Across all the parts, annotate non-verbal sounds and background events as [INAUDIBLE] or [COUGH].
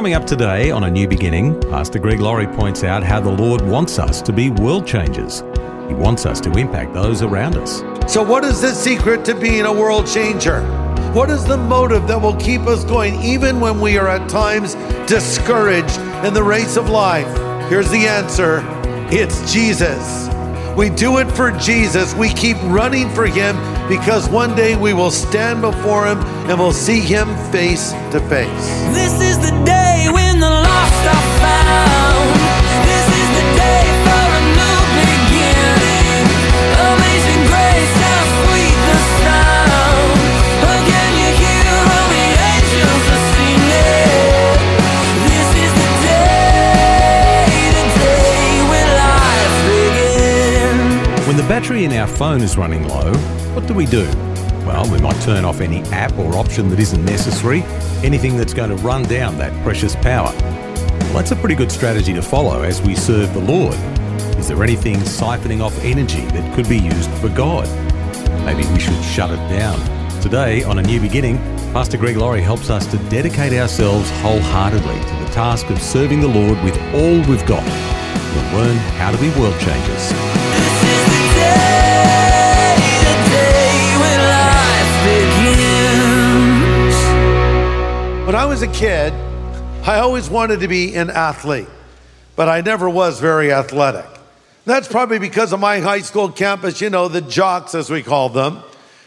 Coming up today on A New Beginning, Pastor Greg Laurie points out how the Lord wants us to be world changers. He wants us to impact those around us. So, what is the secret to being a world changer? What is the motive that will keep us going even when we are at times discouraged in the race of life? Here's the answer it's Jesus. We do it for Jesus. We keep running for Him because one day we will stand before Him and we'll see Him face to face. This is the day our phone is running low, what do we do? Well, we might turn off any app or option that isn't necessary, anything that's going to run down that precious power. Well, that's a pretty good strategy to follow as we serve the Lord. Is there anything siphoning off energy that could be used for God? Maybe we should shut it down. Today, on A New Beginning, Pastor Greg Laurie helps us to dedicate ourselves wholeheartedly to the task of serving the Lord with all we've got. We'll learn how to be world changers. When I was a kid, I always wanted to be an athlete, but I never was very athletic. That's probably because of my high school campus, you know, the jocks, as we call them.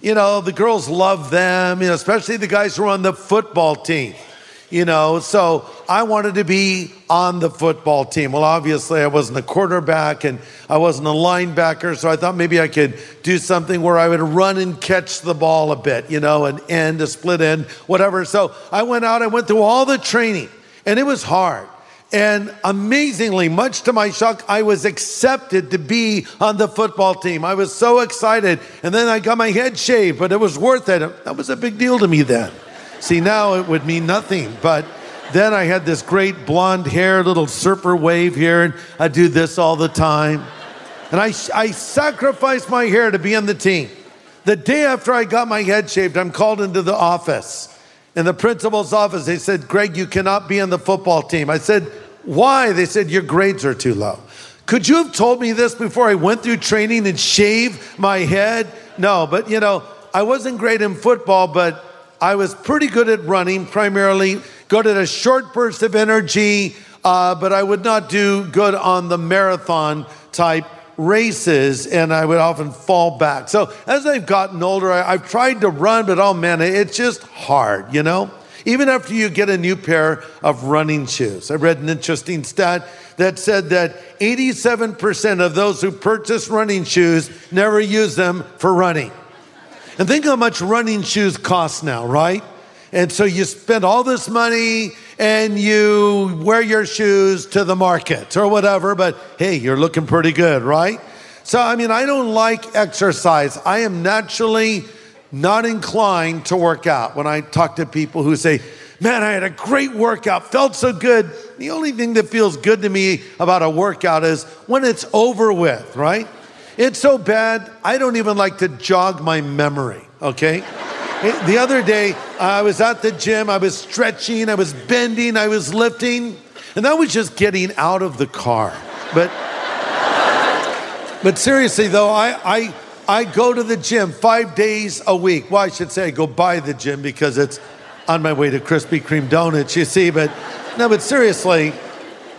You know, the girls love them, you know, especially the guys who are on the football team. You know, so I wanted to be on the football team. Well, obviously, I wasn't a quarterback and I wasn't a linebacker, so I thought maybe I could do something where I would run and catch the ball a bit, you know, an end, a split end, whatever. So I went out, I went through all the training, and it was hard. And amazingly, much to my shock, I was accepted to be on the football team. I was so excited. And then I got my head shaved, but it was worth it. That was a big deal to me then. See, now it would mean nothing. But then I had this great blonde hair, little surfer wave here, and I do this all the time. And I, I sacrificed my hair to be on the team. The day after I got my head shaved, I'm called into the office. In the principal's office, they said, Greg, you cannot be on the football team. I said, why? They said, your grades are too low. Could you have told me this before I went through training and shaved my head? No, but you know, I wasn't great in football, but I was pretty good at running, primarily good at a short burst of energy, uh, but I would not do good on the marathon type races, and I would often fall back. So as I've gotten older, I, I've tried to run, but oh man, it's just hard, you know? Even after you get a new pair of running shoes. I read an interesting stat that said that 87% of those who purchase running shoes never use them for running. And think how much running shoes cost now, right? And so you spend all this money and you wear your shoes to the market or whatever, but hey, you're looking pretty good, right? So, I mean, I don't like exercise. I am naturally not inclined to work out. When I talk to people who say, Man, I had a great workout, felt so good. The only thing that feels good to me about a workout is when it's over with, right? It's so bad, I don't even like to jog my memory, okay? [LAUGHS] the other day, I was at the gym, I was stretching, I was bending, I was lifting, and that was just getting out of the car. But but seriously though, I I I go to the gym five days a week. Well, I should say I go by the gym because it's on my way to Krispy Kreme donuts, you see, but no, but seriously,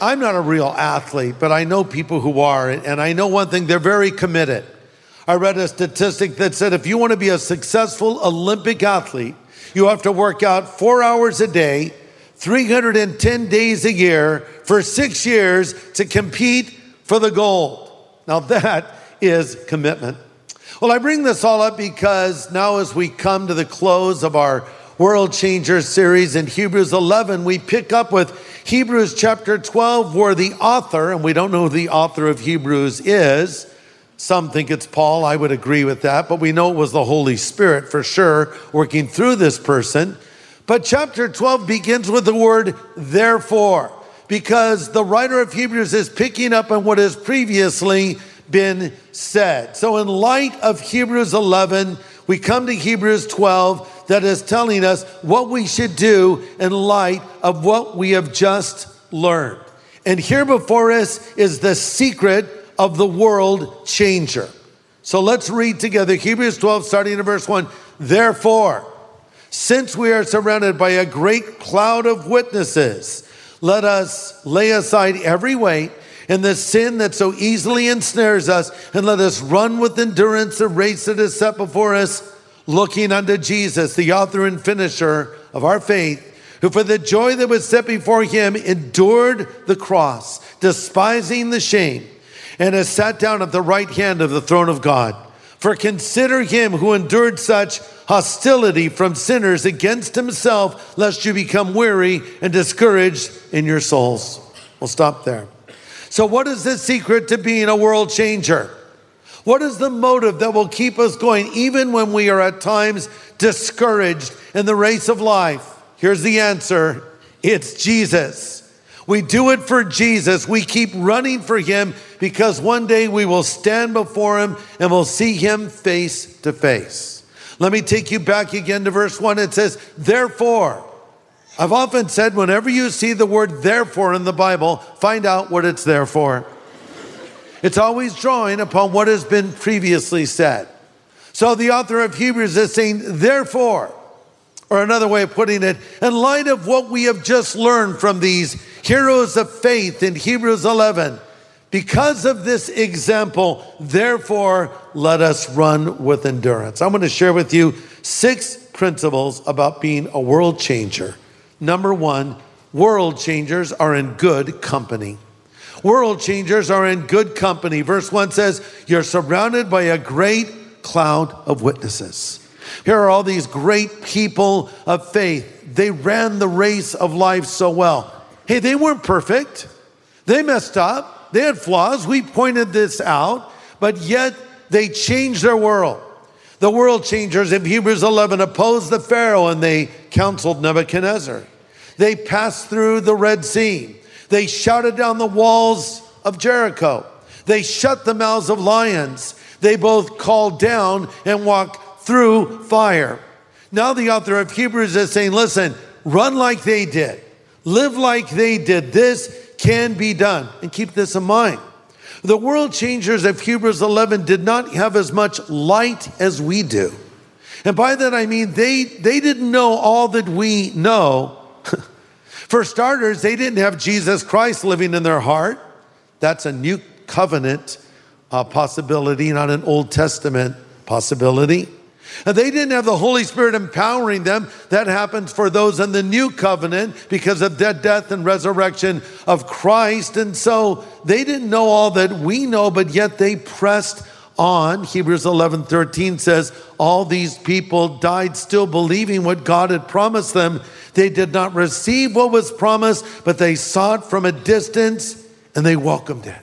I'm not a real athlete, but I know people who are, and I know one thing, they're very committed. I read a statistic that said if you want to be a successful Olympic athlete, you have to work out four hours a day, 310 days a year for six years to compete for the gold. Now that is commitment. Well, I bring this all up because now, as we come to the close of our World Changer series in Hebrews 11, we pick up with Hebrews chapter 12, where the author, and we don't know who the author of Hebrews is, some think it's Paul, I would agree with that, but we know it was the Holy Spirit for sure working through this person. But chapter 12 begins with the word therefore, because the writer of Hebrews is picking up on what has previously been said. So, in light of Hebrews 11, we come to Hebrews 12 that is telling us what we should do in light of what we have just learned. And here before us is the secret of the world changer. So let's read together Hebrews 12, starting in verse 1. Therefore, since we are surrounded by a great cloud of witnesses, let us lay aside every weight and the sin that so easily ensnares us, and let us run with endurance the race that is set before us looking unto Jesus, the author and finisher of our faith, who for the joy that was set before him endured the cross, despising the shame, and has sat down at the right hand of the throne of God. For consider him who endured such hostility from sinners against himself, lest you become weary and discouraged in your souls. We'll stop there. So, what is the secret to being a world changer? What is the motive that will keep us going even when we are at times discouraged in the race of life? Here's the answer it's Jesus. We do it for Jesus. We keep running for him because one day we will stand before him and we'll see him face to face. Let me take you back again to verse 1. It says, Therefore, I've often said, whenever you see the word therefore in the Bible, find out what it's there for. It's always drawing upon what has been previously said. So the author of Hebrews is saying, therefore, or another way of putting it, in light of what we have just learned from these heroes of faith in Hebrews 11, because of this example, therefore, let us run with endurance. I'm going to share with you six principles about being a world changer. Number one, world changers are in good company. World changers are in good company. Verse 1 says, You're surrounded by a great cloud of witnesses. Here are all these great people of faith. They ran the race of life so well. Hey, they weren't perfect, they messed up, they had flaws. We pointed this out, but yet they changed their world. The world changers in Hebrews 11 opposed the Pharaoh and they counseled Nebuchadnezzar. They passed through the Red Sea. They shouted down the walls of Jericho. They shut the mouths of lions. They both called down and walked through fire. Now, the author of Hebrews is saying, listen, run like they did, live like they did. This can be done. And keep this in mind. The world changers of Hebrews 11 did not have as much light as we do. And by that I mean they, they didn't know all that we know for starters, they didn't have Jesus Christ living in their heart. That's a new covenant uh, possibility, not an Old Testament possibility. And they didn't have the Holy Spirit empowering them. That happens for those in the new covenant because of the death and resurrection of Christ. And so they didn't know all that we know, but yet they pressed on. Hebrews 11 13 says, All these people died still believing what God had promised them. They did not receive what was promised, but they saw it from a distance and they welcomed it.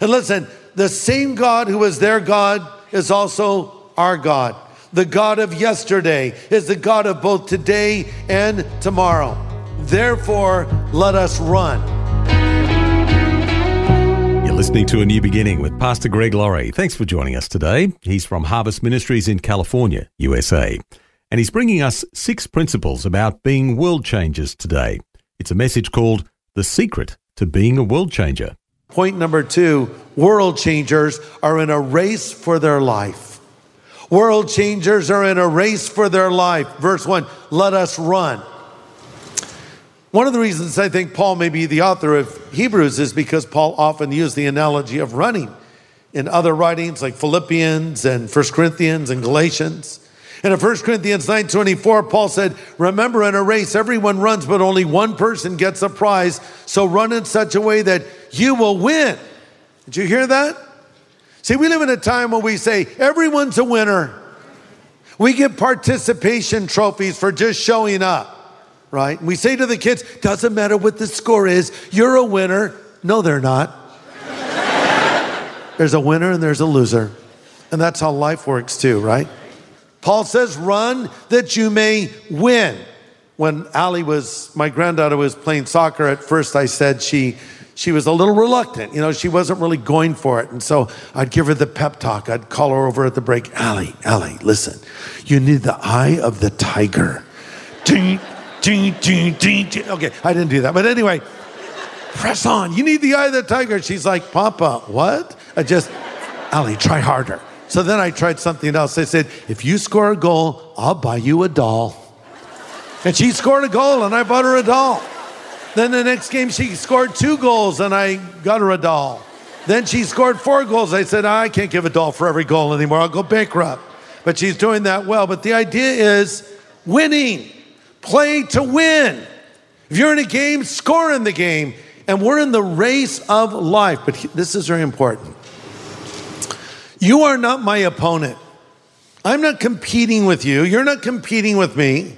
And listen, the same God who is their God is also our God. The God of yesterday is the God of both today and tomorrow. Therefore, let us run listening to A New Beginning with Pastor Greg Laurie. Thanks for joining us today. He's from Harvest Ministries in California, USA, and he's bringing us six principles about being world changers today. It's a message called The Secret to Being a World Changer. Point number two world changers are in a race for their life. World changers are in a race for their life. Verse one, let us run. One of the reasons I think Paul may be the author of Hebrews is because Paul often used the analogy of running in other writings like Philippians and 1 Corinthians and Galatians. And in 1 Corinthians 9:24, Paul said, Remember, in a race, everyone runs, but only one person gets a prize. So run in such a way that you will win. Did you hear that? See, we live in a time where we say, everyone's a winner. We get participation trophies for just showing up, right? We say to the kids, doesn't matter what the score is, you're a winner. No, they're not. [LAUGHS] there's a winner and there's a loser. And that's how life works too, right? Paul says, run that you may win. When Allie was, my granddaughter was playing soccer, at first I said she, she was a little reluctant. You know, she wasn't really going for it. And so I'd give her the pep talk. I'd call her over at the break, Allie, Allie, listen, you need the eye of the tiger. Ding, ding, ding, ding, ding. Okay, I didn't do that. But anyway, press on. You need the eye of the tiger. She's like, Papa, what? I just, Allie, try harder. So then I tried something else. I said, if you score a goal, I'll buy you a doll. And she scored a goal, and I bought her a doll. Then the next game, she scored two goals, and I got her a doll. Then she scored four goals. I said, I can't give a doll for every goal anymore. I'll go bankrupt. But she's doing that well. But the idea is winning, play to win. If you're in a game, score in the game. And we're in the race of life. But this is very important. You are not my opponent. I'm not competing with you. You're not competing with me.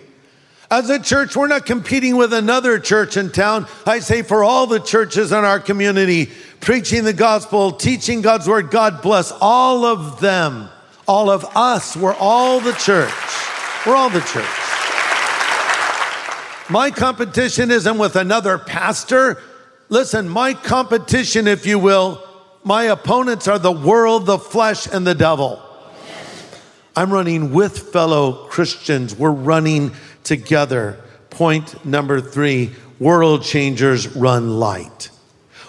As a church, we're not competing with another church in town. I say for all the churches in our community, preaching the gospel, teaching God's word, God bless all of them, all of us. We're all the church. We're all the church. My competition isn't with another pastor. Listen, my competition, if you will, my opponents are the world, the flesh, and the devil. I'm running with fellow Christians. We're running together. Point number three world changers run light.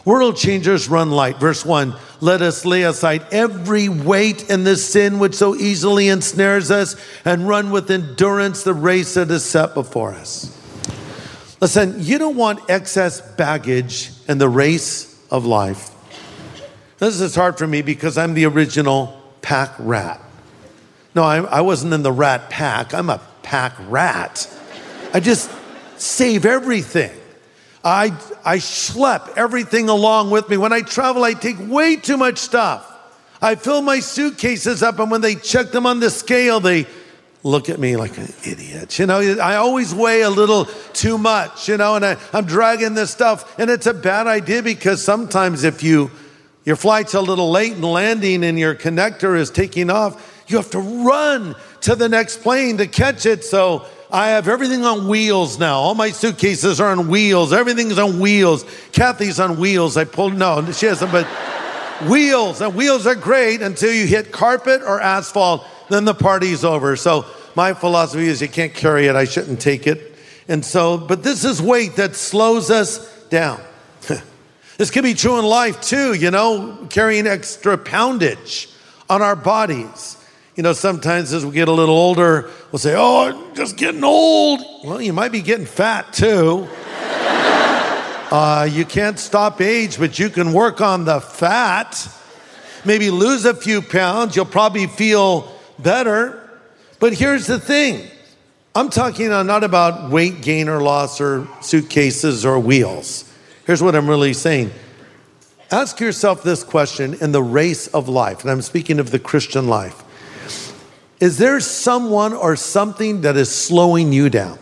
World changers run light. Verse one, let us lay aside every weight and the sin which so easily ensnares us and run with endurance the race that is set before us. Listen, you don't want excess baggage in the race of life. This is hard for me because I'm the original pack rat. No, I, I wasn't in the rat pack. I'm a pack rat. I just save everything. I, I schlep everything along with me. When I travel, I take way too much stuff. I fill my suitcases up, and when they check them on the scale, they look at me like an idiot. You know, I always weigh a little too much, you know, and I, I'm dragging this stuff. And it's a bad idea because sometimes if you your flight's a little late in landing and your connector is taking off, you have to run to the next plane to catch it. So I have everything on wheels now. All my suitcases are on wheels. Everything's on wheels. Kathy's on wheels. I pulled, no, she hasn't, but [LAUGHS] wheels. And wheels are great until you hit carpet or asphalt, then the party's over. So my philosophy is you can't carry it, I shouldn't take it. And so, but this is weight that slows us down. [LAUGHS] this can be true in life too, you know, carrying extra poundage on our bodies. You know, sometimes as we get a little older, we'll say, Oh, I'm just getting old. Well, you might be getting fat too. [LAUGHS] uh, you can't stop age, but you can work on the fat. Maybe lose a few pounds, you'll probably feel better. But here's the thing I'm talking not about weight gain or loss or suitcases or wheels. Here's what I'm really saying. Ask yourself this question in the race of life, and I'm speaking of the Christian life. Is there someone or something that is slowing you down?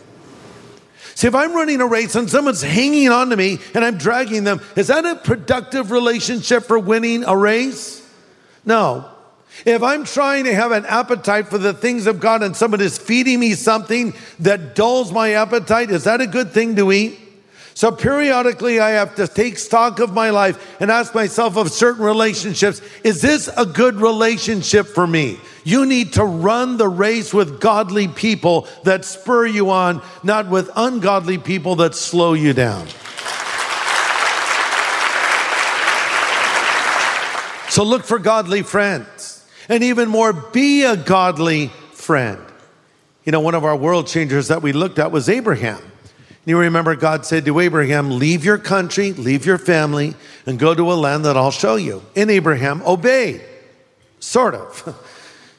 See, if I'm running a race and someone's hanging on to me and I'm dragging them, is that a productive relationship for winning a race? No. If I'm trying to have an appetite for the things of God and someone is feeding me something that dulls my appetite, is that a good thing to eat? So periodically, I have to take stock of my life and ask myself of certain relationships is this a good relationship for me? You need to run the race with godly people that spur you on, not with ungodly people that slow you down. So look for godly friends. And even more, be a godly friend. You know, one of our world changers that we looked at was Abraham. You remember God said to Abraham, Leave your country, leave your family, and go to a land that I'll show you. And Abraham obeyed, sort of. [LAUGHS]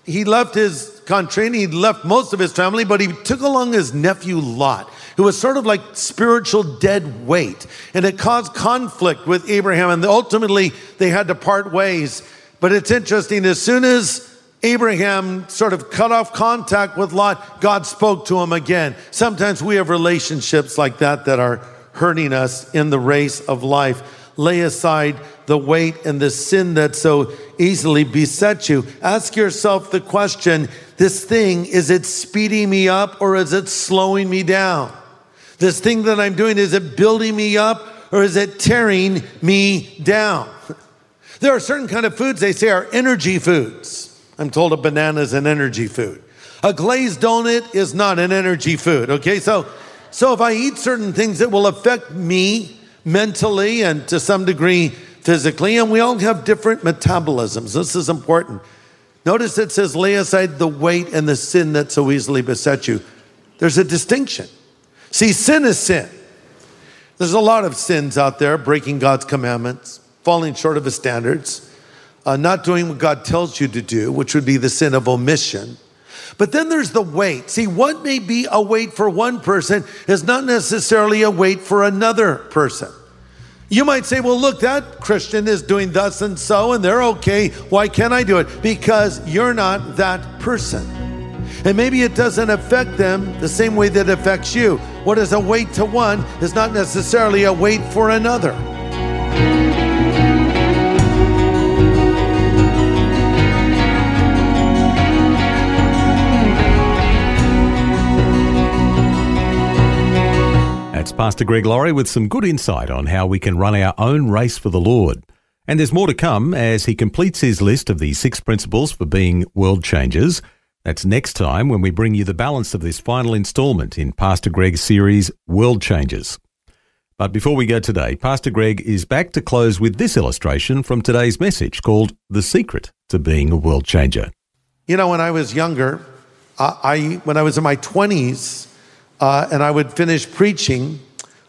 He left his country and he left most of his family, but he took along his nephew Lot, who was sort of like spiritual dead weight. And it caused conflict with Abraham, and ultimately they had to part ways. But it's interesting, as soon as Abraham sort of cut off contact with Lot. God spoke to him again. Sometimes we have relationships like that that are hurting us in the race of life. Lay aside the weight and the sin that so easily beset you. Ask yourself the question this thing, is it speeding me up or is it slowing me down? This thing that I'm doing, is it building me up or is it tearing me down? There are certain kind of foods they say are energy foods. I'm told a banana is an energy food. A glazed donut is not an energy food. Okay, so so if I eat certain things, it will affect me mentally and to some degree physically, and we all have different metabolisms. This is important. Notice it says, lay aside the weight and the sin that so easily beset you. There's a distinction. See, sin is sin. There's a lot of sins out there, breaking God's commandments, falling short of his standards uh, not doing what God tells you to do, which would be the sin of omission. But then there's the weight. See, what may be a weight for one person is not necessarily a weight for another person. You might say, well, look, that Christian is doing thus and so, and they're okay. Why can't I do it? Because you're not that person. And maybe it doesn't affect them the same way that affects you. What is a weight to one is not necessarily a weight for another. Pastor Greg Laurie with some good insight on how we can run our own race for the Lord. And there's more to come as he completes his list of the six principles for being world changers. That's next time when we bring you the balance of this final installment in Pastor Greg's series, World Changers. But before we go today, Pastor Greg is back to close with this illustration from today's message called The Secret to Being a World Changer. You know, when I was younger, uh, I when I was in my 20s, uh, and I would finish preaching,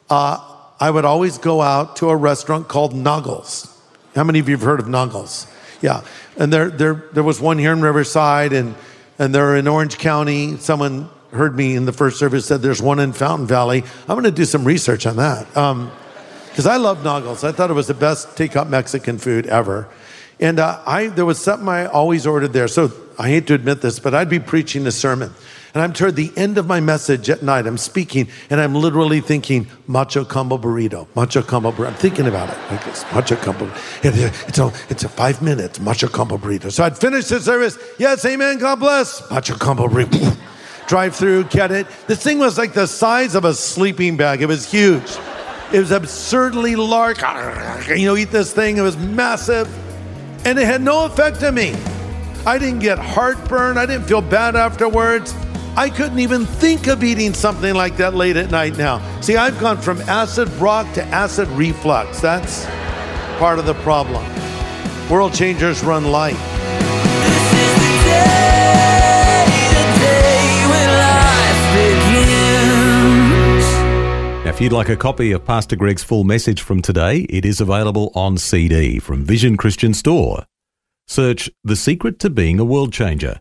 uh, I would always go out to a restaurant called Naugles. How many of you have heard of Naugles? Yeah, and there, there, there was one here in Riverside, and and they're in Orange County. Someone heard me in the first service said there's one in Fountain Valley. I'm going to do some research on that because I love Naugles. I thought it was the best takeout Mexican food ever. And uh, I, there was something I always ordered there. So I hate to admit this, but I'd be preaching a sermon. And I'm toward the end of my message at night. I'm speaking and I'm literally thinking, macho combo burrito, macho combo burrito. I'm thinking about it like this, macho combo. It's a, it's a five minutes, macho combo burrito. So I'd finish the service. Yes, amen, God bless. Macho combo burrito. [LAUGHS] Drive through, get it. This thing was like the size of a sleeping bag. It was huge. It was absurdly large. [LAUGHS] You know, eat this thing. It was massive. And it had no effect on me. I didn't get heartburn. I didn't feel bad afterwards. I couldn't even think of eating something like that late at night now. See, I've gone from acid rock to acid reflux. That's part of the problem. World changers run light. This is the day, the day when life begins. Now, if you'd like a copy of Pastor Greg's full message from today, it is available on CD from Vision Christian Store. Search The Secret to Being a World Changer